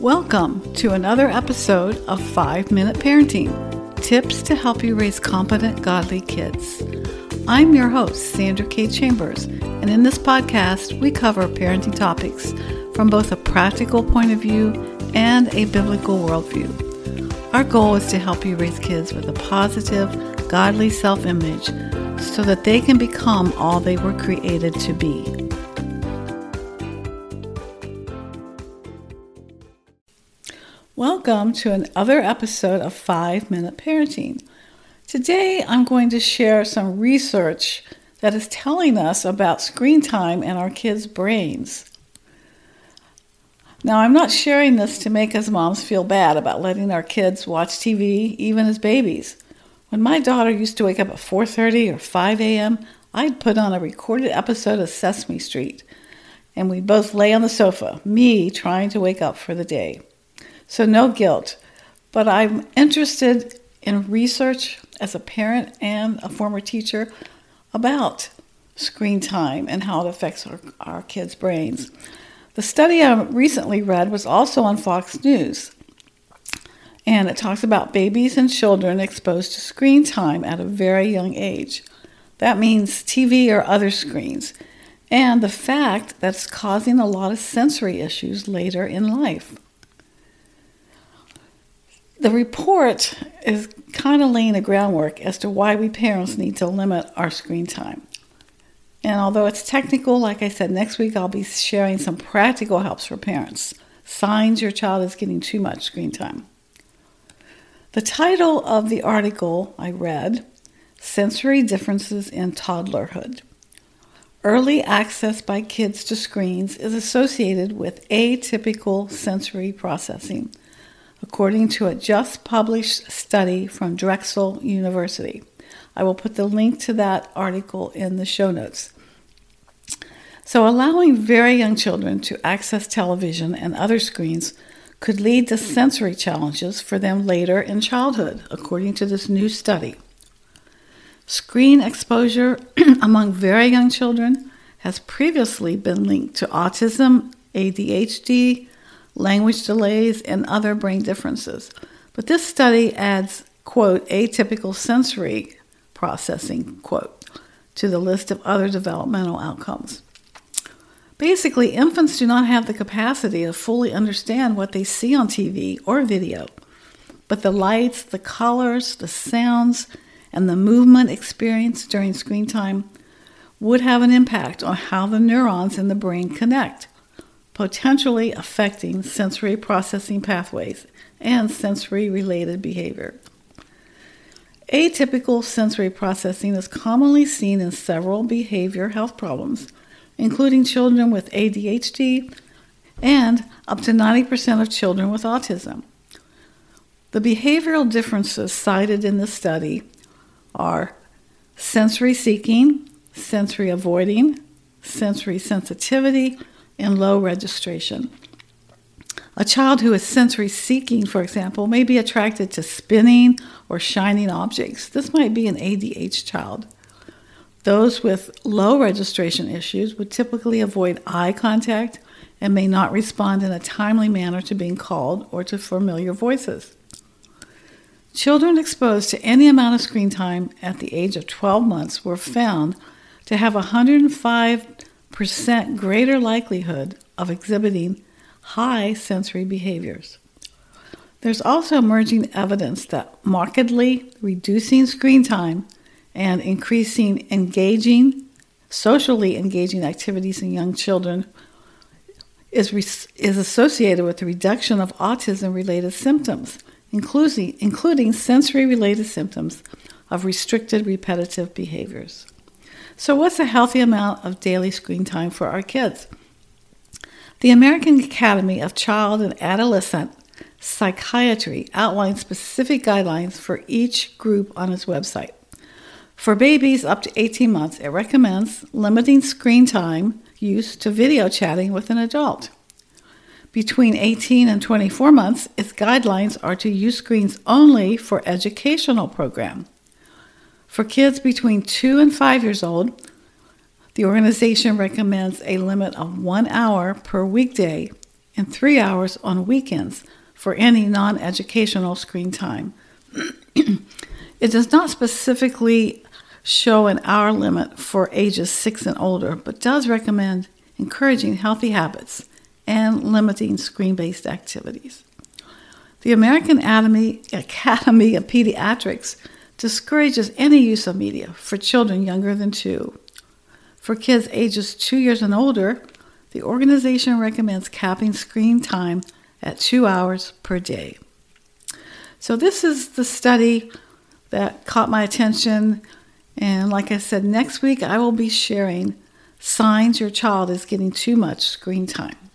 Welcome to another episode of 5 Minute Parenting Tips to help you raise competent, godly kids. I'm your host, Sandra K. Chambers, and in this podcast, we cover parenting topics from both a practical point of view and a biblical worldview. Our goal is to help you raise kids with a positive, godly self image so that they can become all they were created to be. Welcome to another episode of 5 Minute Parenting. Today I'm going to share some research that is telling us about screen time and our kids' brains. Now, I'm not sharing this to make us moms feel bad about letting our kids watch TV even as babies. When my daughter used to wake up at 4:30 or 5 a.m., I'd put on a recorded episode of Sesame Street, and we'd both lay on the sofa, me trying to wake up for the day. So, no guilt. But I'm interested in research as a parent and a former teacher about screen time and how it affects our, our kids' brains. The study I recently read was also on Fox News, and it talks about babies and children exposed to screen time at a very young age. That means TV or other screens, and the fact that it's causing a lot of sensory issues later in life the report is kind of laying the groundwork as to why we parents need to limit our screen time. And although it's technical, like I said, next week I'll be sharing some practical helps for parents. Signs your child is getting too much screen time. The title of the article I read Sensory Differences in Toddlerhood. Early access by kids to screens is associated with atypical sensory processing according to a just published study from Drexel University. I will put the link to that article in the show notes. So, allowing very young children to access television and other screens could lead to sensory challenges for them later in childhood, according to this new study. Screen exposure among very young children has previously been linked to autism, ADHD, language delays, and other brain differences. But this study adds, quote, atypical sensory processing, quote, to the list of other developmental outcomes. Basically, infants do not have the capacity to fully understand what they see on TV or video, but the lights, the colors, the sounds, and the movement experienced during screen time would have an impact on how the neurons in the brain connect potentially affecting sensory processing pathways and sensory related behavior. Atypical sensory processing is commonly seen in several behavior health problems, including children with ADHD and up to 90% of children with autism. The behavioral differences cited in the study are sensory seeking, sensory avoiding, sensory sensitivity, and low registration. A child who is sensory seeking, for example, may be attracted to spinning or shining objects. This might be an ADH child. Those with low registration issues would typically avoid eye contact and may not respond in a timely manner to being called or to familiar voices. Children exposed to any amount of screen time at the age of 12 months were found to have 105 percent greater likelihood of exhibiting high sensory behaviors. There's also emerging evidence that markedly reducing screen time and increasing engaging, socially engaging activities in young children is, is associated with the reduction of autism related symptoms, including, including sensory related symptoms of restricted repetitive behaviors. So, what's a healthy amount of daily screen time for our kids? The American Academy of Child and Adolescent Psychiatry outlines specific guidelines for each group on its website. For babies up to 18 months, it recommends limiting screen time use to video chatting with an adult. Between 18 and 24 months, its guidelines are to use screens only for educational programs. For kids between 2 and 5 years old, the organization recommends a limit of one hour per weekday and three hours on weekends for any non educational screen time. it does not specifically show an hour limit for ages six and older, but does recommend encouraging healthy habits and limiting screen based activities. The American Academy, Academy of Pediatrics discourages any use of media for children younger than two. For kids ages two years and older, the organization recommends capping screen time at two hours per day. So, this is the study that caught my attention. And like I said, next week I will be sharing signs your child is getting too much screen time.